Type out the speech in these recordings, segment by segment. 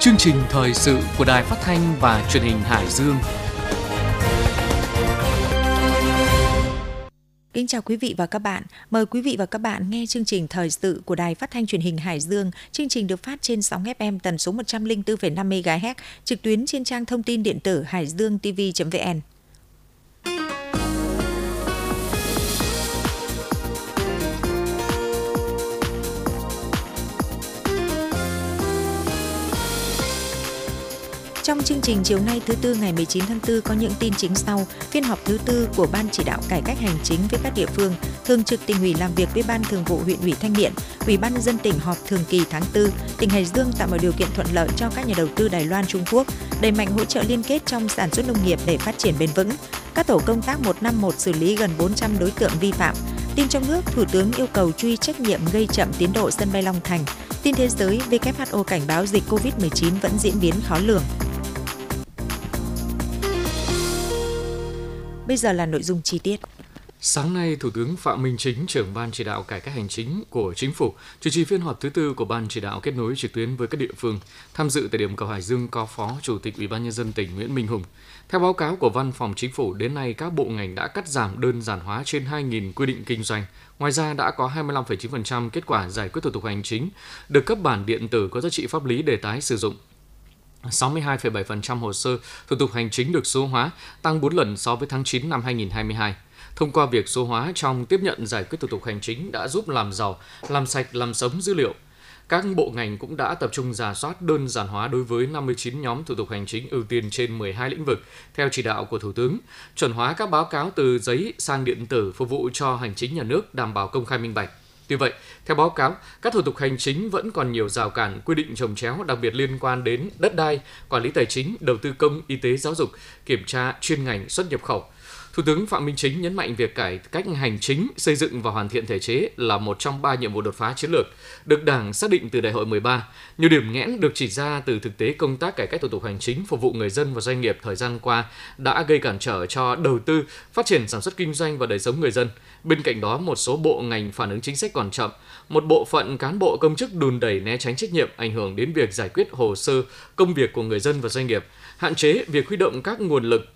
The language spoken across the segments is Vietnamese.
Chương trình thời sự của Đài Phát thanh và Truyền hình Hải Dương. Kính chào quý vị và các bạn. Mời quý vị và các bạn nghe chương trình thời sự của Đài Phát thanh Truyền hình Hải Dương. Chương trình được phát trên sóng FM tần số 104,5 MHz, trực tuyến trên trang thông tin điện tử hải dương tv.vn. Trong chương trình chiều nay thứ tư ngày 19 tháng 4 có những tin chính sau. Phiên họp thứ tư của Ban chỉ đạo cải cách hành chính với các địa phương, thường trực tỉnh ủy làm việc với Ban thường vụ huyện ủy Thanh Miện, Ủy ban nhân dân tỉnh họp thường kỳ tháng 4, tỉnh Hải Dương tạo mọi điều kiện thuận lợi cho các nhà đầu tư Đài Loan Trung Quốc, đẩy mạnh hỗ trợ liên kết trong sản xuất nông nghiệp để phát triển bền vững. Các tổ công tác 151 xử lý gần 400 đối tượng vi phạm. Tin trong nước, Thủ tướng yêu cầu truy trách nhiệm gây chậm tiến độ sân bay Long Thành. Tin thế giới, WHO cảnh báo dịch COVID-19 vẫn diễn biến khó lường. Bây giờ là nội dung chi tiết. Sáng nay, Thủ tướng Phạm Minh Chính, trưởng Ban chỉ đạo cải cách hành chính của Chính phủ, chủ trì phiên họp thứ tư của Ban chỉ đạo kết nối trực tuyến với các địa phương. Tham dự tại điểm cầu Hải Dương có Phó Chủ tịch Ủy ban nhân dân tỉnh Nguyễn Minh Hùng. Theo báo cáo của Văn phòng Chính phủ, đến nay các bộ ngành đã cắt giảm đơn giản hóa trên 2.000 quy định kinh doanh. Ngoài ra đã có 25,9% kết quả giải quyết thủ tục hành chính được cấp bản điện tử có giá trị pháp lý để tái sử dụng. 62,7% hồ sơ thủ tục hành chính được số hóa, tăng 4 lần so với tháng 9 năm 2022. Thông qua việc số hóa trong tiếp nhận giải quyết thủ tục hành chính đã giúp làm giàu, làm sạch, làm sống dữ liệu. Các bộ ngành cũng đã tập trung giả soát đơn giản hóa đối với 59 nhóm thủ tục hành chính ưu tiên trên 12 lĩnh vực, theo chỉ đạo của Thủ tướng, chuẩn hóa các báo cáo từ giấy sang điện tử phục vụ cho hành chính nhà nước đảm bảo công khai minh bạch. Tuy vậy, theo báo cáo, các thủ tục hành chính vẫn còn nhiều rào cản quy định trồng chéo đặc biệt liên quan đến đất đai, quản lý tài chính, đầu tư công, y tế giáo dục, kiểm tra chuyên ngành xuất nhập khẩu. Thủ tướng Phạm Minh Chính nhấn mạnh việc cải cách hành chính, xây dựng và hoàn thiện thể chế là một trong ba nhiệm vụ đột phá chiến lược được Đảng xác định từ Đại hội 13. Nhiều điểm nghẽn được chỉ ra từ thực tế công tác cải cách thủ tục hành chính phục vụ người dân và doanh nghiệp thời gian qua đã gây cản trở cho đầu tư, phát triển sản xuất kinh doanh và đời sống người dân. Bên cạnh đó, một số bộ ngành phản ứng chính sách còn chậm, một bộ phận cán bộ công chức đùn đẩy né tránh trách nhiệm ảnh hưởng đến việc giải quyết hồ sơ công việc của người dân và doanh nghiệp, hạn chế việc huy động các nguồn lực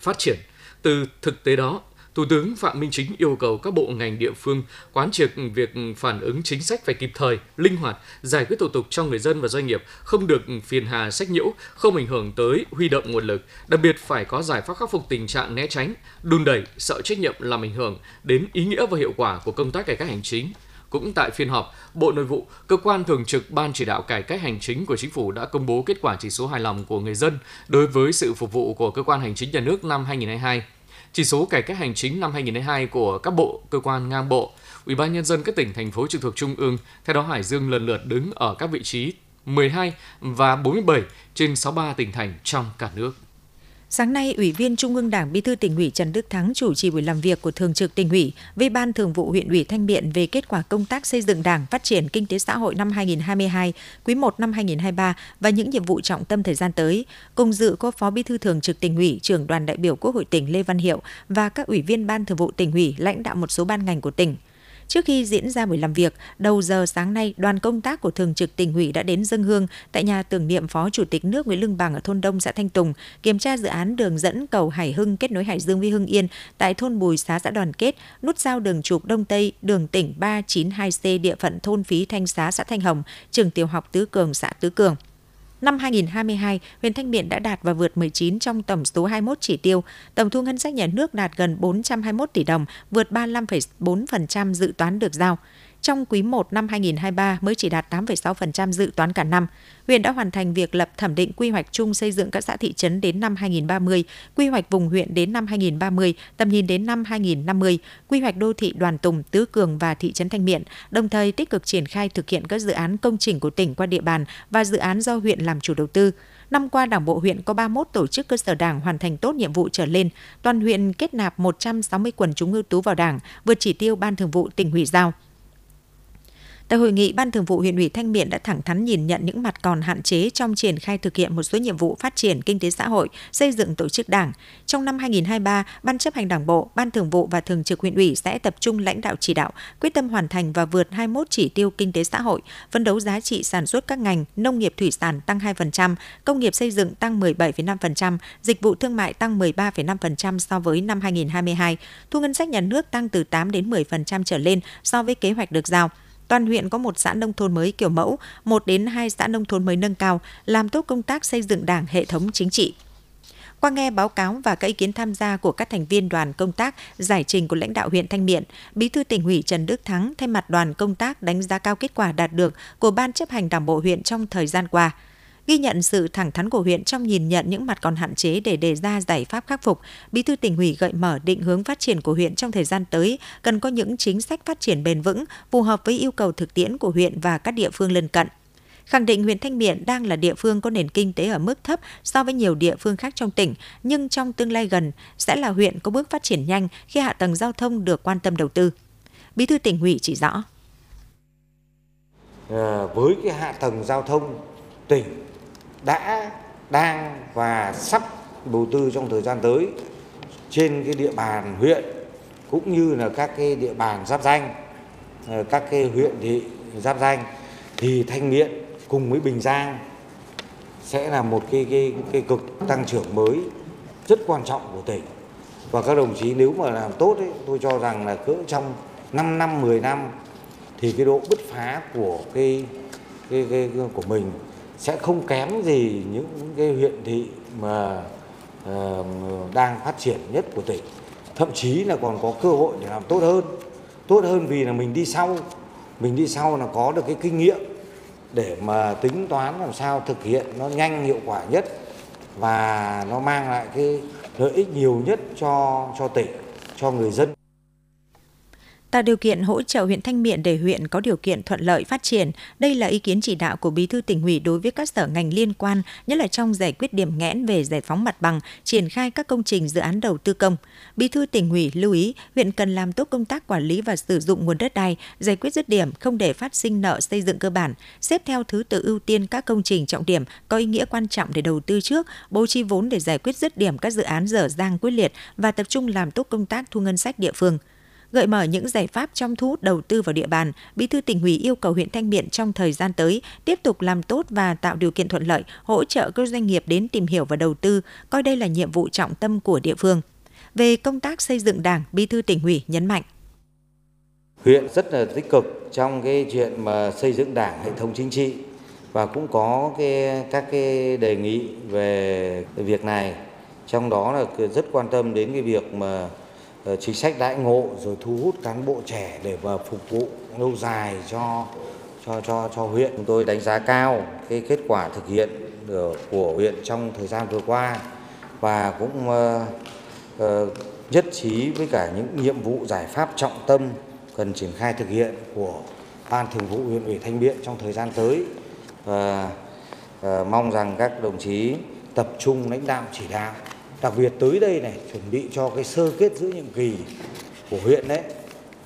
phát triển từ thực tế đó, Thủ tướng Phạm Minh Chính yêu cầu các bộ ngành địa phương quán triệt việc phản ứng chính sách phải kịp thời, linh hoạt, giải quyết thủ tục cho người dân và doanh nghiệp, không được phiền hà sách nhiễu, không ảnh hưởng tới huy động nguồn lực, đặc biệt phải có giải pháp khắc phục tình trạng né tránh, đùn đẩy, sợ trách nhiệm làm ảnh hưởng đến ý nghĩa và hiệu quả của công tác cải cách hành chính. Cũng tại phiên họp, Bộ Nội vụ, cơ quan thường trực Ban chỉ đạo cải cách hành chính của chính phủ đã công bố kết quả chỉ số hài lòng của người dân đối với sự phục vụ của cơ quan hành chính nhà nước năm 2022. Chỉ số cải cách hành chính năm 2022 của các bộ, cơ quan ngang bộ, Ủy ban nhân dân các tỉnh thành phố trực thuộc trung ương, theo đó Hải Dương lần lượt đứng ở các vị trí 12 và 47 trên 63 tỉnh thành trong cả nước. Sáng nay, Ủy viên Trung ương Đảng Bí thư tỉnh ủy Trần Đức Thắng chủ trì buổi làm việc của Thường trực tỉnh ủy với Ban Thường vụ huyện ủy Thanh Miện về kết quả công tác xây dựng Đảng, phát triển kinh tế xã hội năm 2022, quý 1 năm 2023 và những nhiệm vụ trọng tâm thời gian tới. Cùng dự có Phó Bí thư Thường trực tỉnh ủy, trưởng đoàn đại biểu Quốc hội tỉnh Lê Văn Hiệu và các ủy viên Ban Thường vụ tỉnh ủy, lãnh đạo một số ban ngành của tỉnh. Trước khi diễn ra buổi làm việc, đầu giờ sáng nay, đoàn công tác của Thường trực tỉnh ủy đã đến dân hương tại nhà tưởng niệm Phó Chủ tịch nước Nguyễn Lương Bằng ở thôn Đông, xã Thanh Tùng, kiểm tra dự án đường dẫn cầu Hải Hưng kết nối Hải Dương với Hưng Yên tại thôn Bùi Xá xã Đoàn Kết, nút giao đường trục Đông Tây, đường tỉnh 392C địa phận thôn Phí Thanh Xá xã Thanh Hồng, trường tiểu học Tứ Cường xã Tứ Cường. Năm 2022, huyện Thanh Miện đã đạt và vượt 19 trong tổng số 21 chỉ tiêu. Tổng thu ngân sách nhà nước đạt gần 421 tỷ đồng, vượt 35,4% dự toán được giao trong quý 1 năm 2023 mới chỉ đạt 8,6% dự toán cả năm. Huyện đã hoàn thành việc lập thẩm định quy hoạch chung xây dựng các xã thị trấn đến năm 2030, quy hoạch vùng huyện đến năm 2030, tầm nhìn đến năm 2050, quy hoạch đô thị Đoàn Tùng, Tứ Cường và thị trấn Thanh Miện, đồng thời tích cực triển khai thực hiện các dự án công trình của tỉnh qua địa bàn và dự án do huyện làm chủ đầu tư. Năm qua, Đảng bộ huyện có 31 tổ chức cơ sở đảng hoàn thành tốt nhiệm vụ trở lên. Toàn huyện kết nạp 160 quần chúng ưu tú vào đảng, vượt chỉ tiêu Ban Thường vụ tỉnh ủy giao. Tại hội nghị, Ban Thường vụ huyện ủy Thanh Miện đã thẳng thắn nhìn nhận những mặt còn hạn chế trong triển khai thực hiện một số nhiệm vụ phát triển kinh tế xã hội, xây dựng tổ chức đảng. Trong năm 2023, Ban chấp hành Đảng bộ, Ban Thường vụ và Thường trực huyện ủy sẽ tập trung lãnh đạo chỉ đạo, quyết tâm hoàn thành và vượt 21 chỉ tiêu kinh tế xã hội, phấn đấu giá trị sản xuất các ngành nông nghiệp thủy sản tăng 2%, công nghiệp xây dựng tăng 17,5%, dịch vụ thương mại tăng 13,5% so với năm 2022, thu ngân sách nhà nước tăng từ 8 đến 10% trở lên so với kế hoạch được giao. Toàn huyện có một xã nông thôn mới kiểu mẫu, một đến hai xã nông thôn mới nâng cao, làm tốt công tác xây dựng đảng hệ thống chính trị. Qua nghe báo cáo và các ý kiến tham gia của các thành viên đoàn công tác, giải trình của lãnh đạo huyện Thanh Miện, Bí thư tỉnh ủy Trần Đức Thắng thay mặt đoàn công tác đánh giá cao kết quả đạt được của Ban chấp hành Đảng bộ huyện trong thời gian qua. Ghi nhận sự thẳng thắn của huyện trong nhìn nhận những mặt còn hạn chế để đề ra giải pháp khắc phục, Bí thư tỉnh ủy gợi mở định hướng phát triển của huyện trong thời gian tới cần có những chính sách phát triển bền vững phù hợp với yêu cầu thực tiễn của huyện và các địa phương lân cận khẳng định huyện Thanh Miện đang là địa phương có nền kinh tế ở mức thấp so với nhiều địa phương khác trong tỉnh, nhưng trong tương lai gần sẽ là huyện có bước phát triển nhanh khi hạ tầng giao thông được quan tâm đầu tư. Bí thư tỉnh ủy chỉ rõ. À, với cái hạ tầng giao thông tỉnh đã đang và sắp đầu tư trong thời gian tới trên cái địa bàn huyện cũng như là các cái địa bàn giáp danh ờ, các cái huyện thị giáp danh thì thanh miện cùng với bình giang sẽ là một cái cái cái cực tăng trưởng mới rất quan trọng của tỉnh. Và các đồng chí nếu mà làm tốt ấy, tôi cho rằng là cỡ trong 5 năm 10 năm thì cái độ bứt phá của cái cái, cái, cái của mình sẽ không kém gì những cái huyện thị mà uh, đang phát triển nhất của tỉnh. Thậm chí là còn có cơ hội để làm tốt hơn. Tốt hơn vì là mình đi sau. Mình đi sau là có được cái kinh nghiệm để mà tính toán làm sao thực hiện nó nhanh hiệu quả nhất và nó mang lại cái lợi ích nhiều nhất cho cho tỉnh cho người dân tạo điều kiện hỗ trợ huyện Thanh Miện để huyện có điều kiện thuận lợi phát triển. Đây là ý kiến chỉ đạo của Bí thư tỉnh ủy đối với các sở ngành liên quan, nhất là trong giải quyết điểm nghẽn về giải phóng mặt bằng, triển khai các công trình dự án đầu tư công. Bí thư tỉnh ủy lưu ý huyện cần làm tốt công tác quản lý và sử dụng nguồn đất đai, giải quyết dứt điểm không để phát sinh nợ xây dựng cơ bản, xếp theo thứ tự ưu tiên các công trình trọng điểm có ý nghĩa quan trọng để đầu tư trước, bố trí vốn để giải quyết dứt điểm các dự án dở dang quyết liệt và tập trung làm tốt công tác thu ngân sách địa phương gợi mở những giải pháp trong thu hút đầu tư vào địa bàn, Bí thư tỉnh ủy yêu cầu huyện Thanh Miện trong thời gian tới tiếp tục làm tốt và tạo điều kiện thuận lợi, hỗ trợ các doanh nghiệp đến tìm hiểu và đầu tư, coi đây là nhiệm vụ trọng tâm của địa phương. Về công tác xây dựng Đảng, Bí thư tỉnh ủy nhấn mạnh. Huyện rất là tích cực trong cái chuyện mà xây dựng đảng hệ thống chính trị và cũng có cái các cái đề nghị về việc này. Trong đó là rất quan tâm đến cái việc mà Ờ, chính sách đãi ngộ rồi thu hút cán bộ trẻ để mà phục vụ lâu dài cho cho cho cho huyện. Chúng tôi đánh giá cao cái kết quả thực hiện của huyện trong thời gian vừa qua và cũng uh, uh, nhất trí với cả những nhiệm vụ giải pháp trọng tâm cần triển khai thực hiện của ban thường vụ huyện ủy thanh Biện trong thời gian tới. Và uh, mong rằng các đồng chí tập trung lãnh đạo chỉ đạo đặc biệt tới đây này chuẩn bị cho cái sơ kết giữa nhiệm kỳ của huyện đấy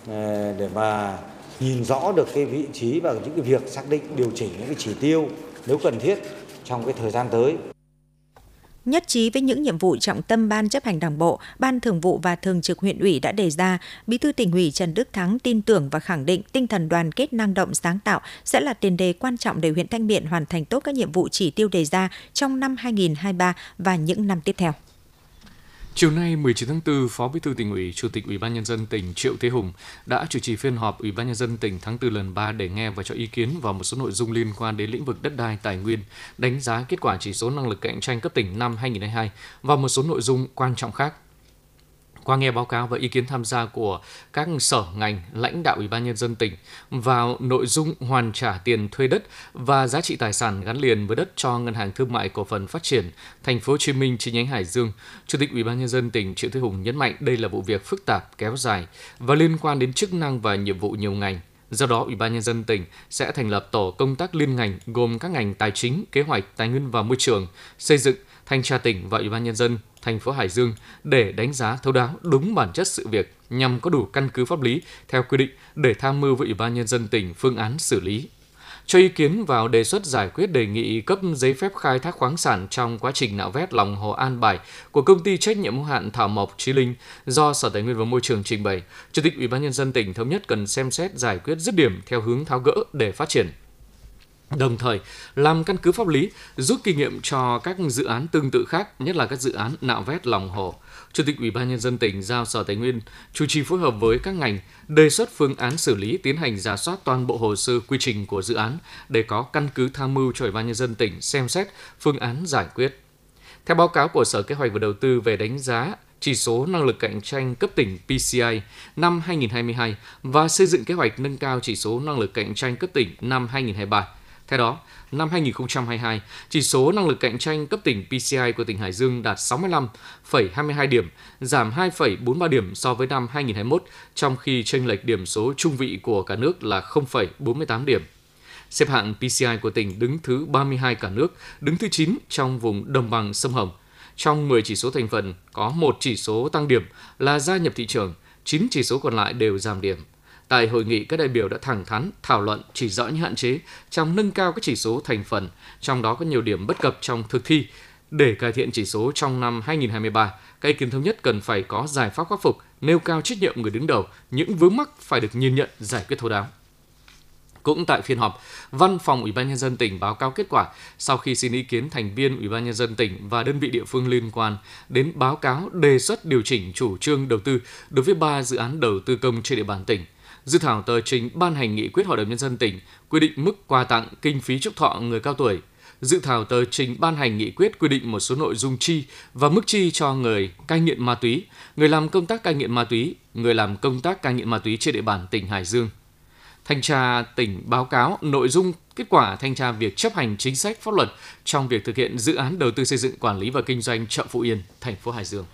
ờ, để mà nhìn rõ được cái vị trí và những cái việc xác định điều chỉnh những cái chỉ tiêu nếu cần thiết trong cái thời gian tới Nhất trí với những nhiệm vụ trọng tâm Ban chấp hành Đảng bộ, Ban Thường vụ và Thường trực huyện ủy đã đề ra, Bí thư tỉnh ủy Trần Đức Thắng tin tưởng và khẳng định tinh thần đoàn kết năng động sáng tạo sẽ là tiền đề quan trọng để huyện Thanh Miện hoàn thành tốt các nhiệm vụ chỉ tiêu đề ra trong năm 2023 và những năm tiếp theo. Chiều nay 19 tháng 4, Phó Bí thư tỉnh ủy, Chủ tịch Ủy ban nhân dân tỉnh Triệu Thế Hùng đã chủ trì phiên họp Ủy ban nhân dân tỉnh tháng 4 lần 3 để nghe và cho ý kiến vào một số nội dung liên quan đến lĩnh vực đất đai, tài nguyên, đánh giá kết quả chỉ số năng lực cạnh tranh cấp tỉnh năm 2022 và một số nội dung quan trọng khác. Qua nghe báo cáo và ý kiến tham gia của các sở ngành, lãnh đạo Ủy ban nhân dân tỉnh vào nội dung hoàn trả tiền thuê đất và giá trị tài sản gắn liền với đất cho Ngân hàng Thương mại Cổ phần Phát triển Thành phố Hồ Chí Minh chi nhánh Hải Dương, Chủ tịch Ủy ban nhân dân tỉnh Triệu Thế Hùng nhấn mạnh đây là vụ việc phức tạp, kéo dài và liên quan đến chức năng và nhiệm vụ nhiều ngành. Do đó, Ủy ban nhân dân tỉnh sẽ thành lập tổ công tác liên ngành gồm các ngành tài chính, kế hoạch, tài nguyên và môi trường, xây dựng, thanh tra tỉnh và Ủy ban nhân dân thành phố Hải Dương để đánh giá thấu đáo đúng bản chất sự việc nhằm có đủ căn cứ pháp lý theo quy định để tham mưu với Ủy ban nhân dân tỉnh phương án xử lý. Cho ý kiến vào đề xuất giải quyết đề nghị cấp giấy phép khai thác khoáng sản trong quá trình nạo vét lòng hồ An Bài của công ty trách nhiệm hữu hạn Thảo Mộc Chí Linh do Sở Tài nguyên và Môi trường trình bày, Chủ tịch Ủy ban nhân dân tỉnh thống nhất cần xem xét giải quyết dứt điểm theo hướng tháo gỡ để phát triển đồng thời làm căn cứ pháp lý rút kinh nghiệm cho các dự án tương tự khác, nhất là các dự án nạo vét lòng hồ. Chủ tịch Ủy ban nhân dân tỉnh giao Sở Tài nguyên chủ trì phối hợp với các ngành đề xuất phương án xử lý tiến hành giả soát toàn bộ hồ sơ quy trình của dự án để có căn cứ tham mưu cho Ủy ban nhân dân tỉnh xem xét phương án giải quyết. Theo báo cáo của Sở Kế hoạch và Đầu tư về đánh giá chỉ số năng lực cạnh tranh cấp tỉnh PCI năm 2022 và xây dựng kế hoạch nâng cao chỉ số năng lực cạnh tranh cấp tỉnh năm 2023 theo đó, năm 2022, chỉ số năng lực cạnh tranh cấp tỉnh PCI của tỉnh Hải Dương đạt 65,22 điểm, giảm 2,43 điểm so với năm 2021, trong khi chênh lệch điểm số trung vị của cả nước là 0,48 điểm. Xếp hạng PCI của tỉnh đứng thứ 32 cả nước, đứng thứ 9 trong vùng đồng bằng sông Hồng. Trong 10 chỉ số thành phần, có một chỉ số tăng điểm là gia nhập thị trường, 9 chỉ số còn lại đều giảm điểm. Tại hội nghị, các đại biểu đã thẳng thắn thảo luận chỉ rõ những hạn chế trong nâng cao các chỉ số thành phần, trong đó có nhiều điểm bất cập trong thực thi. Để cải thiện chỉ số trong năm 2023, các ý kiến thống nhất cần phải có giải pháp khắc phục, nêu cao trách nhiệm người đứng đầu, những vướng mắc phải được nhìn nhận, giải quyết thấu đáo. Cũng tại phiên họp, Văn phòng Ủy ban nhân dân tỉnh báo cáo kết quả sau khi xin ý kiến thành viên Ủy ban nhân dân tỉnh và đơn vị địa phương liên quan đến báo cáo đề xuất điều chỉnh chủ trương đầu tư đối với ba dự án đầu tư công trên địa bàn tỉnh dự thảo tờ trình ban hành nghị quyết Hội đồng Nhân dân tỉnh quy định mức quà tặng kinh phí chúc thọ người cao tuổi. Dự thảo tờ trình ban hành nghị quyết quy định một số nội dung chi và mức chi cho người cai nghiện ma túy, người làm công tác cai nghiện ma túy, người làm công tác cai nghiện ma túy trên địa bàn tỉnh Hải Dương. Thanh tra tỉnh báo cáo nội dung kết quả thanh tra việc chấp hành chính sách pháp luật trong việc thực hiện dự án đầu tư xây dựng quản lý và kinh doanh chợ Phú Yên, thành phố Hải Dương.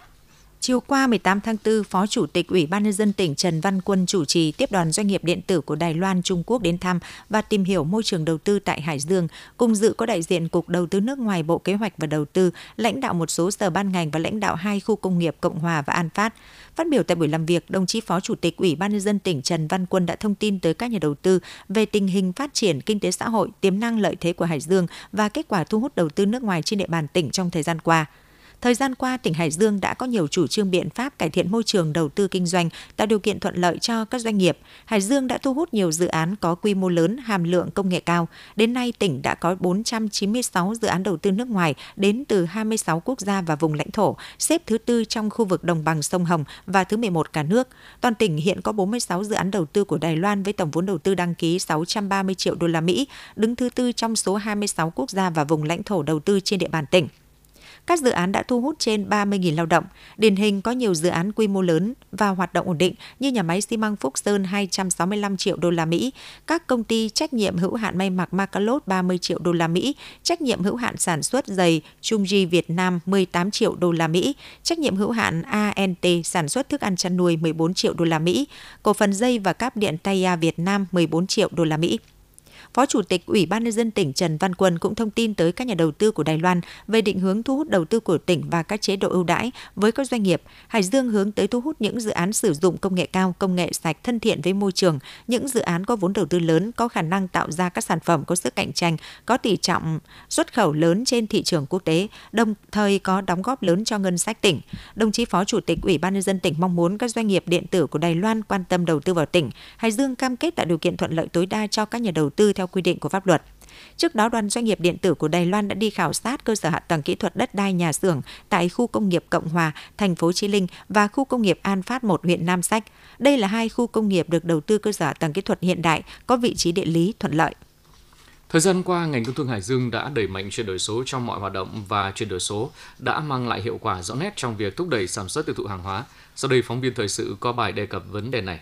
Chiều qua 18 tháng 4, Phó Chủ tịch Ủy ban nhân dân tỉnh Trần Văn Quân chủ trì tiếp đoàn doanh nghiệp điện tử của Đài Loan Trung Quốc đến thăm và tìm hiểu môi trường đầu tư tại Hải Dương. Cùng dự có đại diện Cục Đầu tư nước ngoài Bộ Kế hoạch và Đầu tư, lãnh đạo một số sở ban ngành và lãnh đạo hai khu công nghiệp Cộng Hòa và An Phát. Phát biểu tại buổi làm việc, đồng chí Phó Chủ tịch Ủy ban nhân dân tỉnh Trần Văn Quân đã thông tin tới các nhà đầu tư về tình hình phát triển kinh tế xã hội, tiềm năng lợi thế của Hải Dương và kết quả thu hút đầu tư nước ngoài trên địa bàn tỉnh trong thời gian qua. Thời gian qua, tỉnh Hải Dương đã có nhiều chủ trương biện pháp cải thiện môi trường đầu tư kinh doanh, tạo điều kiện thuận lợi cho các doanh nghiệp. Hải Dương đã thu hút nhiều dự án có quy mô lớn, hàm lượng công nghệ cao. Đến nay, tỉnh đã có 496 dự án đầu tư nước ngoài đến từ 26 quốc gia và vùng lãnh thổ, xếp thứ tư trong khu vực đồng bằng sông Hồng và thứ 11 cả nước. Toàn tỉnh hiện có 46 dự án đầu tư của Đài Loan với tổng vốn đầu tư đăng ký 630 triệu đô la Mỹ, đứng thứ tư trong số 26 quốc gia và vùng lãnh thổ đầu tư trên địa bàn tỉnh. Các dự án đã thu hút trên 30.000 lao động. Điển hình có nhiều dự án quy mô lớn và hoạt động ổn định như nhà máy xi măng Phúc Sơn 265 triệu đô la Mỹ, các công ty trách nhiệm hữu hạn may mặc Macalot 30 triệu đô la Mỹ, trách nhiệm hữu hạn sản xuất giày Chungji Việt Nam 18 triệu đô la Mỹ, trách nhiệm hữu hạn ANT sản xuất thức ăn chăn nuôi 14 triệu đô la Mỹ, cổ phần dây và cáp điện Taya Việt Nam 14 triệu đô la Mỹ. Phó Chủ tịch Ủy ban nhân dân tỉnh Trần Văn Quân cũng thông tin tới các nhà đầu tư của Đài Loan về định hướng thu hút đầu tư của tỉnh và các chế độ ưu đãi với các doanh nghiệp. Hải Dương hướng tới thu hút những dự án sử dụng công nghệ cao, công nghệ sạch thân thiện với môi trường, những dự án có vốn đầu tư lớn có khả năng tạo ra các sản phẩm có sức cạnh tranh, có tỷ trọng xuất khẩu lớn trên thị trường quốc tế, đồng thời có đóng góp lớn cho ngân sách tỉnh. Đồng chí Phó Chủ tịch Ủy ban nhân dân tỉnh mong muốn các doanh nghiệp điện tử của Đài Loan quan tâm đầu tư vào tỉnh. Hải Dương cam kết tạo điều kiện thuận lợi tối đa cho các nhà đầu tư theo quy định của pháp luật. Trước đó, đoàn doanh nghiệp điện tử của Đài Loan đã đi khảo sát cơ sở hạ tầng kỹ thuật đất đai nhà xưởng tại khu công nghiệp Cộng Hòa, thành phố Chí Linh và khu công nghiệp An Phát 1 huyện Nam Sách. Đây là hai khu công nghiệp được đầu tư cơ sở hạ tầng kỹ thuật hiện đại, có vị trí địa lý thuận lợi. Thời gian qua, ngành công thương Hải Dương đã đẩy mạnh chuyển đổi số trong mọi hoạt động và chuyển đổi số đã mang lại hiệu quả rõ nét trong việc thúc đẩy sản xuất tiêu thụ hàng hóa. Sau đây, phóng viên thời sự có bài đề cập vấn đề này.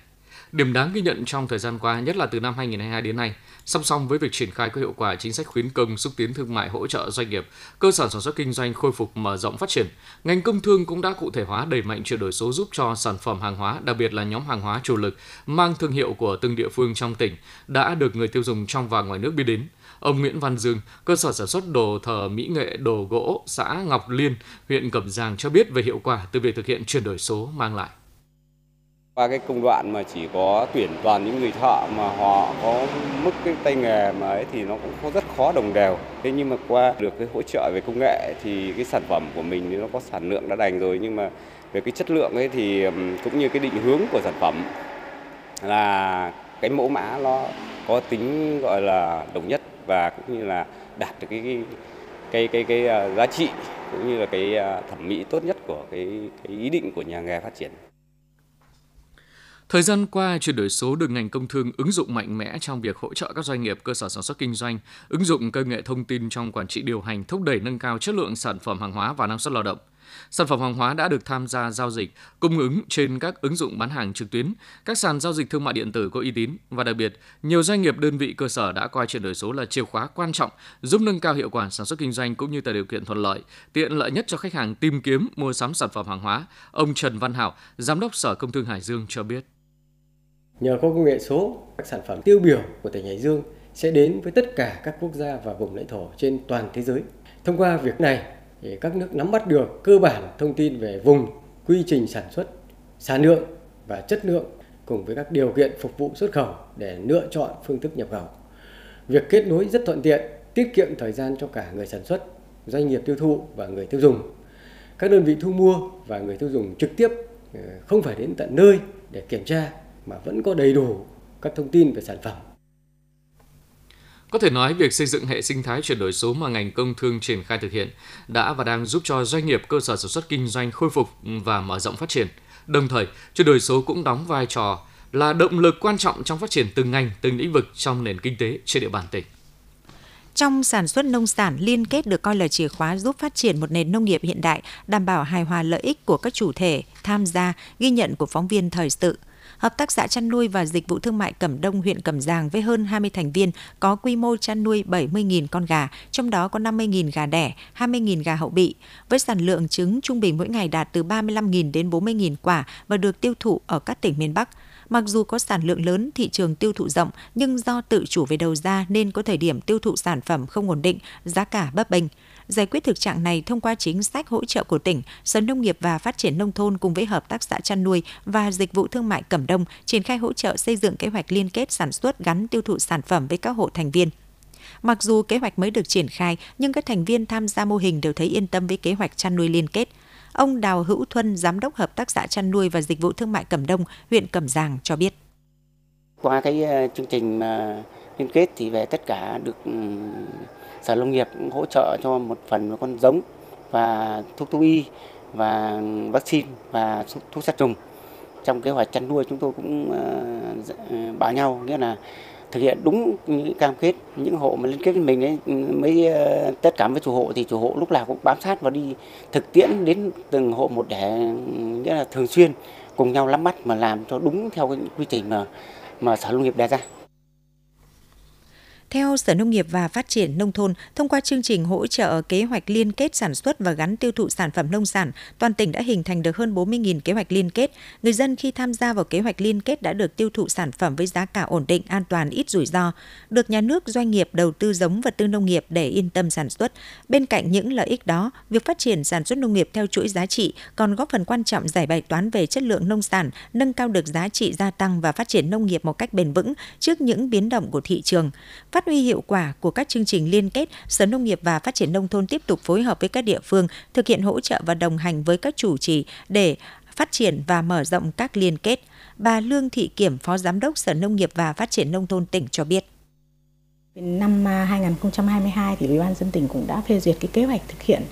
Điểm đáng ghi nhận trong thời gian qua, nhất là từ năm 2022 đến nay, song song với việc triển khai có hiệu quả chính sách khuyến công xúc tiến thương mại hỗ trợ doanh nghiệp, cơ sở sản xuất kinh doanh khôi phục mở rộng phát triển, ngành công thương cũng đã cụ thể hóa đẩy mạnh chuyển đổi số giúp cho sản phẩm hàng hóa, đặc biệt là nhóm hàng hóa chủ lực mang thương hiệu của từng địa phương trong tỉnh đã được người tiêu dùng trong và ngoài nước biết đến. Ông Nguyễn Văn Dương, cơ sở sản xuất đồ thờ mỹ nghệ đồ gỗ xã Ngọc Liên, huyện Cẩm Giàng cho biết về hiệu quả từ việc thực hiện chuyển đổi số mang lại. Qua cái công đoạn mà chỉ có tuyển toàn những người thợ mà họ có mức cái tay nghề mà ấy thì nó cũng có rất khó đồng đều. Thế nhưng mà qua được cái hỗ trợ về công nghệ thì cái sản phẩm của mình thì nó có sản lượng đã đành rồi nhưng mà về cái chất lượng ấy thì cũng như cái định hướng của sản phẩm là cái mẫu mã nó có tính gọi là đồng nhất và cũng như là đạt được cái cái cái cái, cái, cái giá trị cũng như là cái à, thẩm mỹ tốt nhất của cái, cái ý định của nhà nghề phát triển. Thời gian qua, chuyển đổi số được ngành công thương ứng dụng mạnh mẽ trong việc hỗ trợ các doanh nghiệp cơ sở sản xuất kinh doanh, ứng dụng công nghệ thông tin trong quản trị điều hành, thúc đẩy nâng cao chất lượng sản phẩm hàng hóa và năng suất lao động. Sản phẩm hàng hóa đã được tham gia giao dịch, cung ứng trên các ứng dụng bán hàng trực tuyến, các sàn giao dịch thương mại điện tử có uy tín và đặc biệt, nhiều doanh nghiệp đơn vị cơ sở đã coi chuyển đổi số là chìa khóa quan trọng giúp nâng cao hiệu quả sản xuất kinh doanh cũng như tạo điều kiện thuận lợi, tiện lợi nhất cho khách hàng tìm kiếm mua sắm sản phẩm hàng hóa. Ông Trần Văn Hảo, giám đốc Sở Công Thương Hải Dương cho biết. Nhờ có công nghệ số, các sản phẩm tiêu biểu của tỉnh Hải Dương sẽ đến với tất cả các quốc gia và vùng lãnh thổ trên toàn thế giới. Thông qua việc này, thì các nước nắm bắt được cơ bản thông tin về vùng, quy trình sản xuất, sản lượng và chất lượng cùng với các điều kiện phục vụ xuất khẩu để lựa chọn phương thức nhập khẩu. Việc kết nối rất thuận tiện, tiết kiệm thời gian cho cả người sản xuất, doanh nghiệp tiêu thụ và người tiêu dùng. Các đơn vị thu mua và người tiêu dùng trực tiếp ờ, không phải đến tận nơi để kiểm tra mà vẫn có đầy đủ các thông tin về sản phẩm. Có thể nói, việc xây dựng hệ sinh thái chuyển đổi số mà ngành công thương triển khai thực hiện đã và đang giúp cho doanh nghiệp cơ sở sản xuất kinh doanh khôi phục và mở rộng phát triển. Đồng thời, chuyển đổi số cũng đóng vai trò là động lực quan trọng trong phát triển từng ngành, từng lĩnh vực trong nền kinh tế trên địa bàn tỉnh. Trong sản xuất nông sản, liên kết được coi là chìa khóa giúp phát triển một nền nông nghiệp hiện đại, đảm bảo hài hòa lợi ích của các chủ thể tham gia, ghi nhận của phóng viên thời sự. Hợp tác xã chăn nuôi và dịch vụ thương mại Cẩm Đông huyện Cẩm Giàng với hơn 20 thành viên có quy mô chăn nuôi 70.000 con gà, trong đó có 50.000 gà đẻ, 20.000 gà hậu bị, với sản lượng trứng trung bình mỗi ngày đạt từ 35.000 đến 40.000 quả và được tiêu thụ ở các tỉnh miền Bắc. Mặc dù có sản lượng lớn, thị trường tiêu thụ rộng, nhưng do tự chủ về đầu ra nên có thời điểm tiêu thụ sản phẩm không ổn định, giá cả bấp bênh. Giải quyết thực trạng này thông qua chính sách hỗ trợ của tỉnh, Sở Nông nghiệp và Phát triển Nông thôn cùng với Hợp tác xã chăn nuôi và Dịch vụ Thương mại Cẩm Đông triển khai hỗ trợ xây dựng kế hoạch liên kết sản xuất gắn tiêu thụ sản phẩm với các hộ thành viên. Mặc dù kế hoạch mới được triển khai, nhưng các thành viên tham gia mô hình đều thấy yên tâm với kế hoạch chăn nuôi liên kết. Ông Đào Hữu Thuân, Giám đốc Hợp tác xã chăn nuôi và Dịch vụ Thương mại Cẩm Đông, huyện Cẩm Giàng cho biết. Qua cái ờ, chương trình ờ, liên kết thì về tất cả được Sở Nông nghiệp cũng hỗ trợ cho một phần con giống và thuốc thú y và vaccine và thuốc sát trùng. Trong kế hoạch chăn nuôi chúng tôi cũng ờ, ờ, bảo nhau, nghĩa là thực hiện đúng những cam kết, những hộ mà liên kết với mình ấy mới ờ, tất cả với chủ hộ thì chủ hộ lúc nào cũng bám sát và đi thực tiễn đến từng hộ một để, nghĩa là thường xuyên cùng nhau lắm mắt mà làm cho đúng theo cái quy trình mà mà sở nông nghiệp đề ra. Theo Sở Nông nghiệp và Phát triển Nông thôn, thông qua chương trình hỗ trợ kế hoạch liên kết sản xuất và gắn tiêu thụ sản phẩm nông sản, toàn tỉnh đã hình thành được hơn 40.000 kế hoạch liên kết. Người dân khi tham gia vào kế hoạch liên kết đã được tiêu thụ sản phẩm với giá cả ổn định, an toàn, ít rủi ro, được nhà nước doanh nghiệp đầu tư giống vật tư nông nghiệp để yên tâm sản xuất. Bên cạnh những lợi ích đó, việc phát triển sản xuất nông nghiệp theo chuỗi giá trị còn góp phần quan trọng giải bài toán về chất lượng nông sản, nâng cao được giá trị gia tăng và phát triển nông nghiệp một cách bền vững trước những biến động của thị trường. Phát huy hiệu quả của các chương trình liên kết, Sở Nông nghiệp và Phát triển Nông thôn tiếp tục phối hợp với các địa phương thực hiện hỗ trợ và đồng hành với các chủ trì để phát triển và mở rộng các liên kết. Bà Lương Thị Kiểm, Phó Giám đốc Sở Nông nghiệp và Phát triển Nông thôn tỉnh cho biết. Năm à, 2022 thì Ủy ban dân tỉnh cũng đã phê duyệt cái kế hoạch thực hiện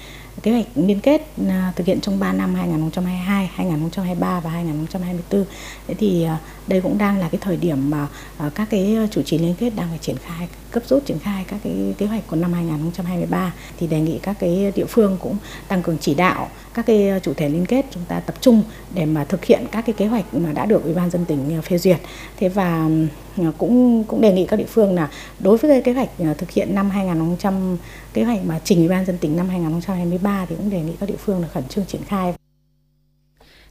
kế hoạch liên kết à, thực hiện trong 3 năm 2022, 2023 và 2024. Thế thì à, đây cũng đang là cái thời điểm mà các cái chủ trì liên kết đang phải triển khai cấp rút triển khai các cái kế hoạch của năm 2023 thì đề nghị các cái địa phương cũng tăng cường chỉ đạo các cái chủ thể liên kết chúng ta tập trung để mà thực hiện các cái kế hoạch mà đã được Ủy ban dân tỉnh phê duyệt. Thế và Ờ, cũng cũng đề nghị các địa phương là đối với cái kế hoạch ờ, thực hiện năm 2000 kế hoạch mà trình Ủy ban dân tỉnh năm 2023 thì cũng đề nghị các địa phương là khẩn trương triển khai.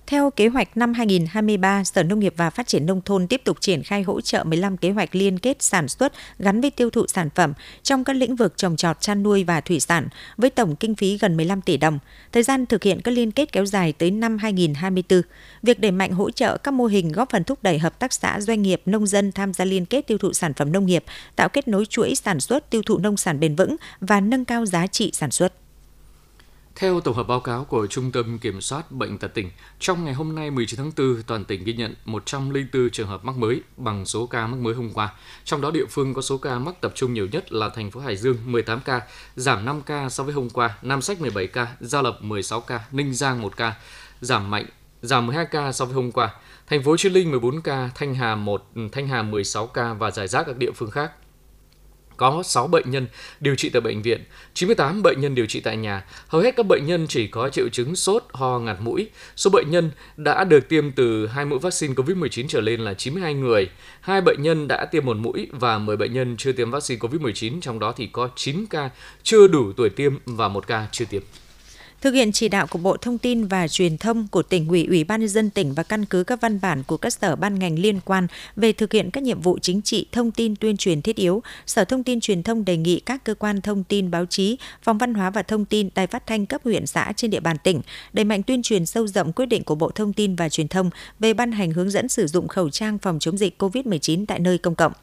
Theo kế hoạch năm 2023, Sở Nông nghiệp và Phát triển Nông thôn tiếp tục triển khai hỗ trợ 15 kế hoạch liên kết sản xuất gắn với tiêu thụ sản phẩm trong các lĩnh vực trồng trọt, chăn nuôi và thủy sản với tổng kinh phí gần 15 tỷ đồng. Thời gian thực hiện các liên kết kéo dài tới năm 2024. Việc đẩy mạnh hỗ trợ các mô hình góp phần thúc đẩy hợp tác xã doanh nghiệp nông dân tham gia liên kết tiêu thụ sản phẩm nông nghiệp, tạo kết nối chuỗi sản xuất tiêu thụ nông sản bền vững và nâng cao giá trị sản xuất. Theo tổng hợp báo cáo của Trung tâm Kiểm soát Bệnh tật tỉnh, trong ngày hôm nay 19 tháng 4, toàn tỉnh ghi nhận 104 trường hợp mắc mới bằng số ca mắc mới hôm qua. Trong đó địa phương có số ca mắc tập trung nhiều nhất là thành phố Hải Dương 18 ca, giảm 5 ca so với hôm qua, Nam Sách 17 ca, Gia Lập 16 ca, Ninh Giang 1 ca, giảm mạnh giảm 12 ca so với hôm qua. Thành phố Chí Linh 14 ca, Thanh Hà 1, Thanh Hà 16 ca và giải rác các địa phương khác có 6 bệnh nhân điều trị tại bệnh viện, 98 bệnh nhân điều trị tại nhà. Hầu hết các bệnh nhân chỉ có triệu chứng sốt, ho, ngạt mũi. Số bệnh nhân đã được tiêm từ hai mũi vaccine COVID-19 trở lên là 92 người. Hai bệnh nhân đã tiêm một mũi và 10 bệnh nhân chưa tiêm vaccine COVID-19, trong đó thì có 9 ca chưa đủ tuổi tiêm và một ca chưa tiêm. Thực hiện chỉ đạo của Bộ Thông tin và Truyền thông của tỉnh ủy, Ủy ban nhân dân tỉnh và căn cứ các văn bản của các sở ban ngành liên quan về thực hiện các nhiệm vụ chính trị, thông tin tuyên truyền thiết yếu, Sở Thông tin Truyền thông đề nghị các cơ quan thông tin báo chí, phòng văn hóa và thông tin, đài phát thanh cấp huyện xã trên địa bàn tỉnh đẩy mạnh tuyên truyền sâu rộng quyết định của Bộ Thông tin và Truyền thông về ban hành hướng dẫn sử dụng khẩu trang phòng chống dịch COVID-19 tại nơi công cộng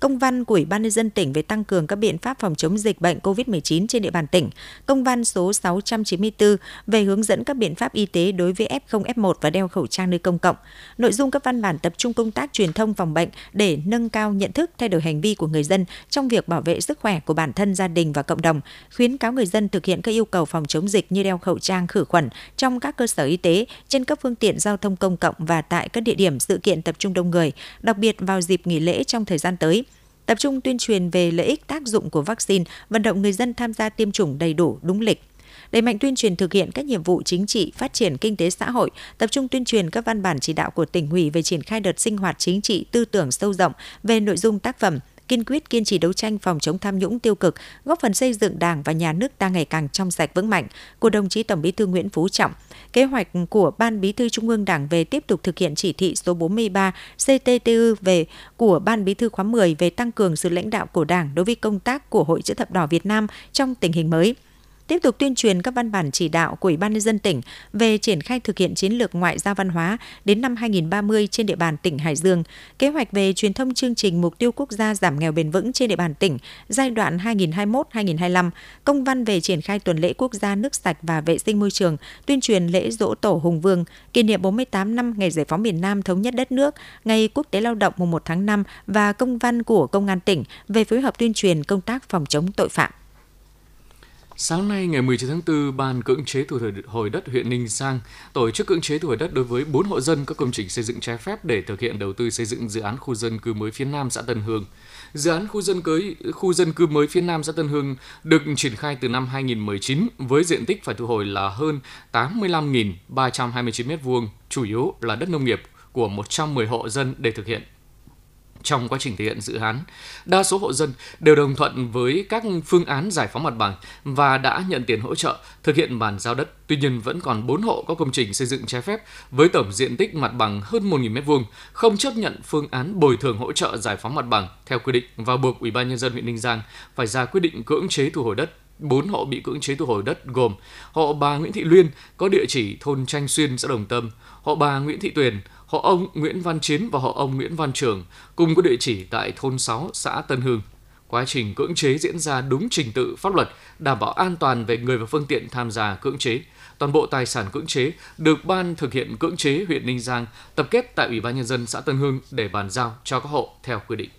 công văn của Ủy ban nhân dân tỉnh về tăng cường các biện pháp phòng chống dịch bệnh COVID-19 trên địa bàn tỉnh, công văn số 694 về hướng dẫn các biện pháp y tế đối với F0, F1 và đeo khẩu trang nơi công cộng. Nội dung các văn bản tập trung công tác truyền thông phòng bệnh để nâng cao nhận thức thay đổi hành vi của người dân trong việc bảo vệ sức khỏe của bản thân, gia đình và cộng đồng, khuyến cáo người dân thực hiện các yêu cầu phòng chống dịch như đeo khẩu trang khử khuẩn trong các cơ sở y tế, trên các phương tiện giao thông công cộng và tại các địa điểm sự kiện tập trung đông người, đặc biệt vào dịp nghỉ lễ trong thời gian tới tập trung tuyên truyền về lợi ích tác dụng của vaccine, vận động người dân tham gia tiêm chủng đầy đủ, đúng lịch. Đẩy mạnh tuyên truyền thực hiện các nhiệm vụ chính trị, phát triển kinh tế xã hội, tập trung tuyên truyền các văn bản chỉ đạo của tỉnh ủy về triển khai đợt sinh hoạt chính trị tư tưởng sâu rộng về nội dung tác phẩm, kiên quyết kiên trì đấu tranh phòng chống tham nhũng tiêu cực, góp phần xây dựng Đảng và nhà nước ta ngày càng trong sạch vững mạnh của đồng chí Tổng Bí thư Nguyễn Phú Trọng. Kế hoạch của Ban Bí thư Trung ương Đảng về tiếp tục thực hiện chỉ thị số 43 CTTU về của Ban Bí thư khóa 10 về tăng cường sự lãnh đạo của Đảng đối với công tác của Hội chữ thập đỏ Việt Nam trong tình hình mới tiếp tục tuyên truyền các văn bản chỉ đạo của Ủy ban nhân dân tỉnh về triển khai thực hiện chiến lược ngoại giao văn hóa đến năm 2030 trên địa bàn tỉnh Hải Dương, kế hoạch về truyền thông chương trình mục tiêu quốc gia giảm nghèo bền vững trên địa bàn tỉnh giai đoạn 2021-2025, công văn về triển khai tuần lễ quốc gia nước sạch và vệ sinh môi trường, tuyên truyền lễ dỗ tổ Hùng Vương, kỷ niệm 48 năm ngày giải phóng miền Nam thống nhất đất nước, ngày quốc tế lao động mùng 1 tháng 5 và công văn của Công an tỉnh về phối hợp tuyên truyền công tác phòng chống tội phạm. Sáng nay ngày 19 tháng 4, Ban cưỡng chế thu hồi đất huyện Ninh Giang tổ chức cưỡng chế thu hồi đất đối với 4 hộ dân có công trình xây dựng trái phép để thực hiện đầu tư xây dựng dự án khu dân cư mới phía Nam xã Tân Hương. Dự án khu dân cưới khu dân cư mới phía Nam xã Tân Hương được triển khai từ năm 2019 với diện tích phải thu hồi là hơn 85.329 m2, chủ yếu là đất nông nghiệp của 110 hộ dân để thực hiện trong quá trình thực hiện dự án. Đa số hộ dân đều đồng thuận với các phương án giải phóng mặt bằng và đã nhận tiền hỗ trợ thực hiện bàn giao đất. Tuy nhiên vẫn còn 4 hộ có công trình xây dựng trái phép với tổng diện tích mặt bằng hơn 1.000 m2 không chấp nhận phương án bồi thường hỗ trợ giải phóng mặt bằng theo quy định và buộc Ủy ban nhân dân huyện Ninh Giang phải ra quyết định cưỡng chế thu hồi đất bốn hộ bị cưỡng chế thu hồi đất gồm hộ bà Nguyễn Thị Luyên có địa chỉ thôn Tranh Xuyên, xã Đồng Tâm, hộ bà Nguyễn Thị Tuyền, hộ ông Nguyễn Văn Chiến và hộ ông Nguyễn Văn Trường cùng có địa chỉ tại thôn 6 xã Tân Hương. Quá trình cưỡng chế diễn ra đúng trình tự pháp luật, đảm bảo an toàn về người và phương tiện tham gia cưỡng chế. Toàn bộ tài sản cưỡng chế được ban thực hiện cưỡng chế huyện Ninh Giang tập kết tại Ủy ban nhân dân xã Tân Hương để bàn giao cho các hộ theo quy định.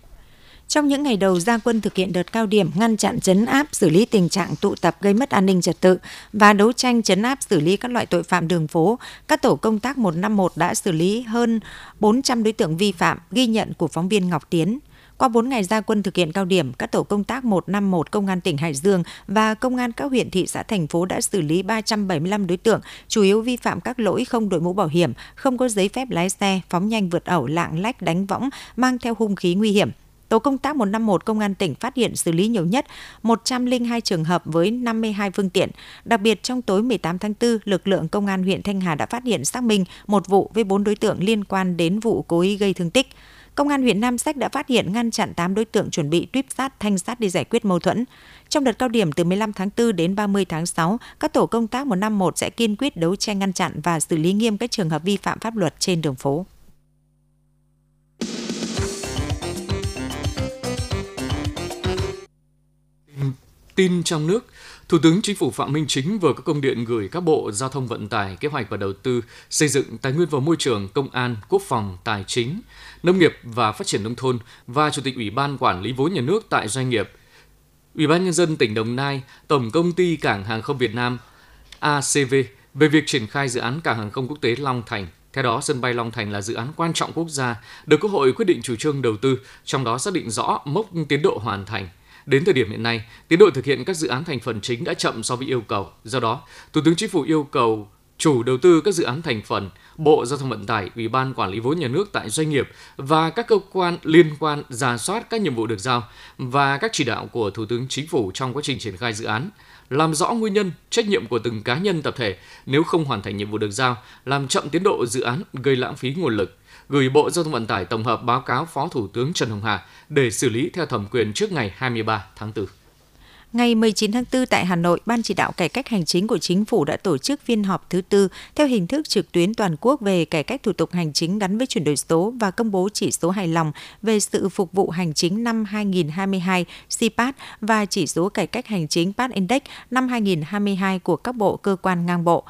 Trong những ngày đầu gia quân thực hiện đợt cao điểm ngăn chặn chấn áp xử lý tình trạng tụ tập gây mất an ninh trật tự và đấu tranh chấn áp xử lý các loại tội phạm đường phố, các tổ công tác 151 đã xử lý hơn 400 đối tượng vi phạm, ghi nhận của phóng viên Ngọc Tiến. Qua 4 ngày gia quân thực hiện cao điểm, các tổ công tác 151 Công an tỉnh Hải Dương và Công an các huyện thị xã thành phố đã xử lý 375 đối tượng, chủ yếu vi phạm các lỗi không đội mũ bảo hiểm, không có giấy phép lái xe, phóng nhanh vượt ẩu, lạng lách đánh võng, mang theo hung khí nguy hiểm. Tổ công tác 151 Công an tỉnh phát hiện xử lý nhiều nhất 102 trường hợp với 52 phương tiện. Đặc biệt trong tối 18 tháng 4, lực lượng Công an huyện Thanh Hà đã phát hiện xác minh một vụ với 4 đối tượng liên quan đến vụ cố ý gây thương tích. Công an huyện Nam Sách đã phát hiện ngăn chặn 8 đối tượng chuẩn bị tuyếp sát thanh sát đi giải quyết mâu thuẫn. Trong đợt cao điểm từ 15 tháng 4 đến 30 tháng 6, các tổ công tác 151 sẽ kiên quyết đấu tranh ngăn chặn và xử lý nghiêm các trường hợp vi phạm pháp luật trên đường phố. Tin trong nước, Thủ tướng Chính phủ Phạm Minh Chính vừa có công điện gửi các bộ Giao thông Vận tải, Kế hoạch và Đầu tư, Xây dựng, Tài nguyên và Môi trường, Công an, Quốc phòng, Tài chính, Nông nghiệp và Phát triển Nông thôn và Chủ tịch Ủy ban Quản lý vốn nhà nước tại doanh nghiệp, Ủy ban Nhân dân tỉnh Đồng Nai, Tổng Công ty Cảng Hàng không Việt Nam, ACV, về việc triển khai dự án Cảng Hàng không Quốc tế Long Thành. Theo đó, sân bay Long Thành là dự án quan trọng quốc gia, được Quốc hội quyết định chủ trương đầu tư, trong đó xác định rõ mốc tiến độ hoàn thành – Đến thời điểm hiện nay, tiến độ thực hiện các dự án thành phần chính đã chậm so với yêu cầu. Do đó, Thủ tướng Chính phủ yêu cầu chủ đầu tư các dự án thành phần, Bộ Giao thông Vận tải, Ủy ban Quản lý vốn nhà nước tại doanh nghiệp và các cơ quan liên quan giả soát các nhiệm vụ được giao và các chỉ đạo của Thủ tướng Chính phủ trong quá trình triển khai dự án, làm rõ nguyên nhân, trách nhiệm của từng cá nhân tập thể nếu không hoàn thành nhiệm vụ được giao, làm chậm tiến độ dự án gây lãng phí nguồn lực gửi Bộ Giao thông Vận tải tổng hợp báo cáo Phó Thủ tướng Trần Hồng Hà để xử lý theo thẩm quyền trước ngày 23 tháng 4. Ngày 19 tháng 4 tại Hà Nội, Ban chỉ đạo cải cách hành chính của chính phủ đã tổ chức phiên họp thứ tư theo hình thức trực tuyến toàn quốc về cải cách thủ tục hành chính gắn với chuyển đổi số và công bố chỉ số hài lòng về sự phục vụ hành chính năm 2022 CPAT và chỉ số cải cách hành chính PAT Index năm 2022 của các bộ cơ quan ngang bộ.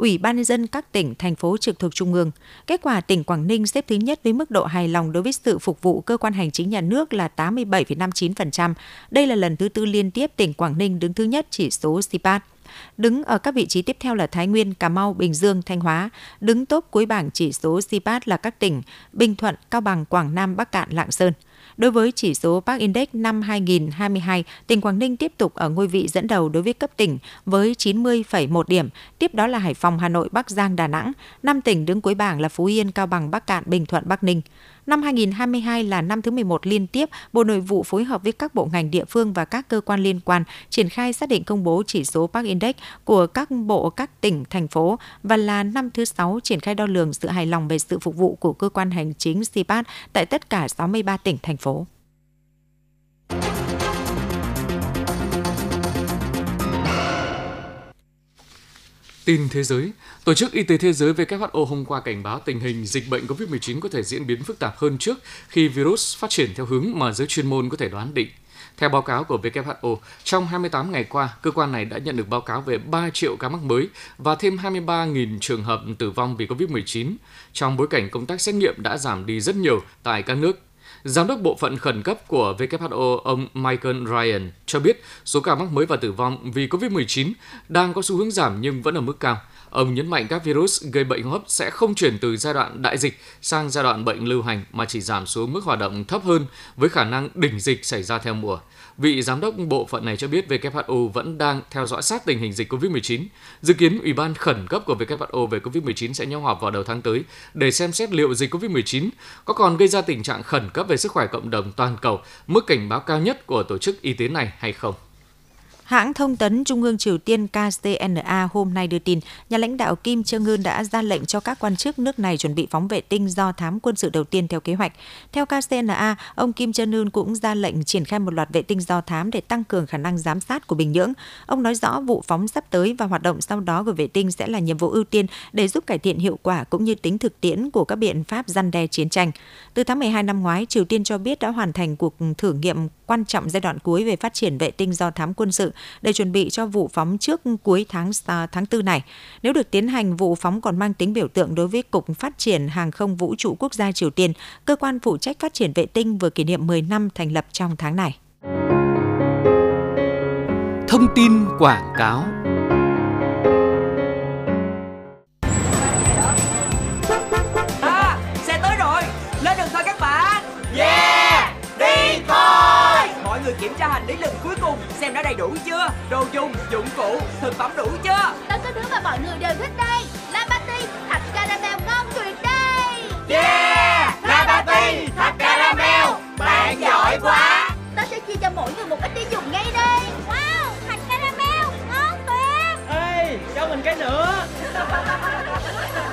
Ủy ban nhân dân các tỉnh, thành phố trực thuộc Trung ương. Kết quả tỉnh Quảng Ninh xếp thứ nhất với mức độ hài lòng đối với sự phục vụ cơ quan hành chính nhà nước là 87,59%. Đây là lần thứ tư liên tiếp tỉnh Quảng Ninh đứng thứ nhất chỉ số CPAT. Đứng ở các vị trí tiếp theo là Thái Nguyên, Cà Mau, Bình Dương, Thanh Hóa. Đứng top cuối bảng chỉ số CPAT là các tỉnh Bình Thuận, Cao Bằng, Quảng Nam, Bắc Cạn, Lạng Sơn. Đối với chỉ số Park Index năm 2022, tỉnh Quảng Ninh tiếp tục ở ngôi vị dẫn đầu đối với cấp tỉnh với 90,1 điểm. Tiếp đó là Hải Phòng, Hà Nội, Bắc Giang, Đà Nẵng. Năm tỉnh đứng cuối bảng là Phú Yên, Cao Bằng, Bắc Cạn, Bình Thuận, Bắc Ninh. Năm 2022 là năm thứ 11 liên tiếp, Bộ Nội vụ phối hợp với các bộ ngành địa phương và các cơ quan liên quan triển khai xác định công bố chỉ số Park Index của các bộ các tỉnh, thành phố và là năm thứ 6 triển khai đo lường sự hài lòng về sự phục vụ của cơ quan hành chính CPAT tại tất cả 63 tỉnh, thành phố. Tin thế giới, Tổ chức Y tế Thế giới WHO hôm qua cảnh báo tình hình dịch bệnh COVID-19 có thể diễn biến phức tạp hơn trước khi virus phát triển theo hướng mà giới chuyên môn có thể đoán định. Theo báo cáo của WHO, trong 28 ngày qua, cơ quan này đã nhận được báo cáo về 3 triệu ca mắc mới và thêm 23.000 trường hợp tử vong vì COVID-19, trong bối cảnh công tác xét nghiệm đã giảm đi rất nhiều tại các nước Giám đốc bộ phận khẩn cấp của WHO ông Michael Ryan, cho biết số ca mắc mới và tử vong vì COVID-19 đang có xu hướng giảm nhưng vẫn ở mức cao. Ông nhấn mạnh các virus gây bệnh hô hấp sẽ không chuyển từ giai đoạn đại dịch sang giai đoạn bệnh lưu hành mà chỉ giảm xuống mức hoạt động thấp hơn với khả năng đỉnh dịch xảy ra theo mùa. Vị giám đốc bộ phận này cho biết WHO vẫn đang theo dõi sát tình hình dịch COVID-19. Dự kiến Ủy ban khẩn cấp của WHO về COVID-19 sẽ nhau họp vào đầu tháng tới để xem xét liệu dịch COVID-19 có còn gây ra tình trạng khẩn cấp về sức khỏe cộng đồng toàn cầu, mức cảnh báo cao nhất của tổ chức y tế này hay không. Hãng thông tấn Trung ương Triều Tiên KCNA hôm nay đưa tin, nhà lãnh đạo Kim Jong Un đã ra lệnh cho các quan chức nước này chuẩn bị phóng vệ tinh do thám quân sự đầu tiên theo kế hoạch. Theo KCNA, ông Kim Jong Un cũng ra lệnh triển khai một loạt vệ tinh do thám để tăng cường khả năng giám sát của Bình Nhưỡng. Ông nói rõ vụ phóng sắp tới và hoạt động sau đó của vệ tinh sẽ là nhiệm vụ ưu tiên để giúp cải thiện hiệu quả cũng như tính thực tiễn của các biện pháp răn đe chiến tranh. Từ tháng 12 năm ngoái, Triều Tiên cho biết đã hoàn thành cuộc thử nghiệm quan trọng giai đoạn cuối về phát triển vệ tinh do thám quân sự để chuẩn bị cho vụ phóng trước cuối tháng tháng 4 này. Nếu được tiến hành, vụ phóng còn mang tính biểu tượng đối với Cục Phát triển Hàng không Vũ trụ Quốc gia Triều Tiên, cơ quan phụ trách phát triển vệ tinh vừa kỷ niệm 10 năm thành lập trong tháng này. Thông tin quảng cáo cùng xem đã đầy đủ chưa? Đồ dùng, dụng cụ, thực phẩm đủ chưa? Tất cả thứ mà mọi người đều thích đây La Patty, thạch caramel ngon tuyệt đây. Yeah, La Patty, thạch caramel. Bạn giỏi quá. Ta sẽ chia cho mỗi người một ít để dùng ngay đây. Wow, thạch caramel, ngon tuyệt Ê, cho mình cái nữa.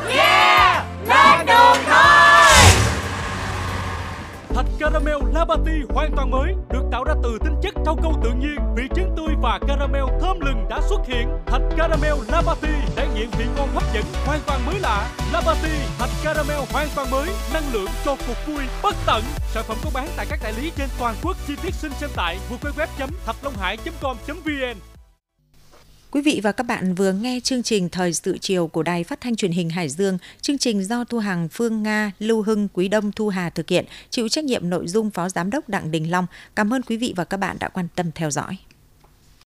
Yeah, lên đường thôi. Thạch caramel Labati hoàn toàn mới được tạo ra từ rau câu tự nhiên, vị trứng tươi và caramel thơm lừng đã xuất hiện. Thạch caramel Labati đại diện vị ngon hấp dẫn hoàn toàn mới lạ. Labati thạch caramel hoàn toàn mới, năng lượng cho cuộc vui bất tận. Sản phẩm có bán tại các đại lý trên toàn quốc. Chi tiết xin xem tại www.thạchlonghải.com.vn. Quý vị và các bạn vừa nghe chương trình Thời sự chiều của Đài Phát thanh Truyền hình Hải Dương. Chương trình do Thu Hằng, Phương Nga, Lưu Hưng, Quý Đông, Thu Hà thực hiện, chịu trách nhiệm nội dung Phó Giám đốc Đặng Đình Long. Cảm ơn quý vị và các bạn đã quan tâm theo dõi.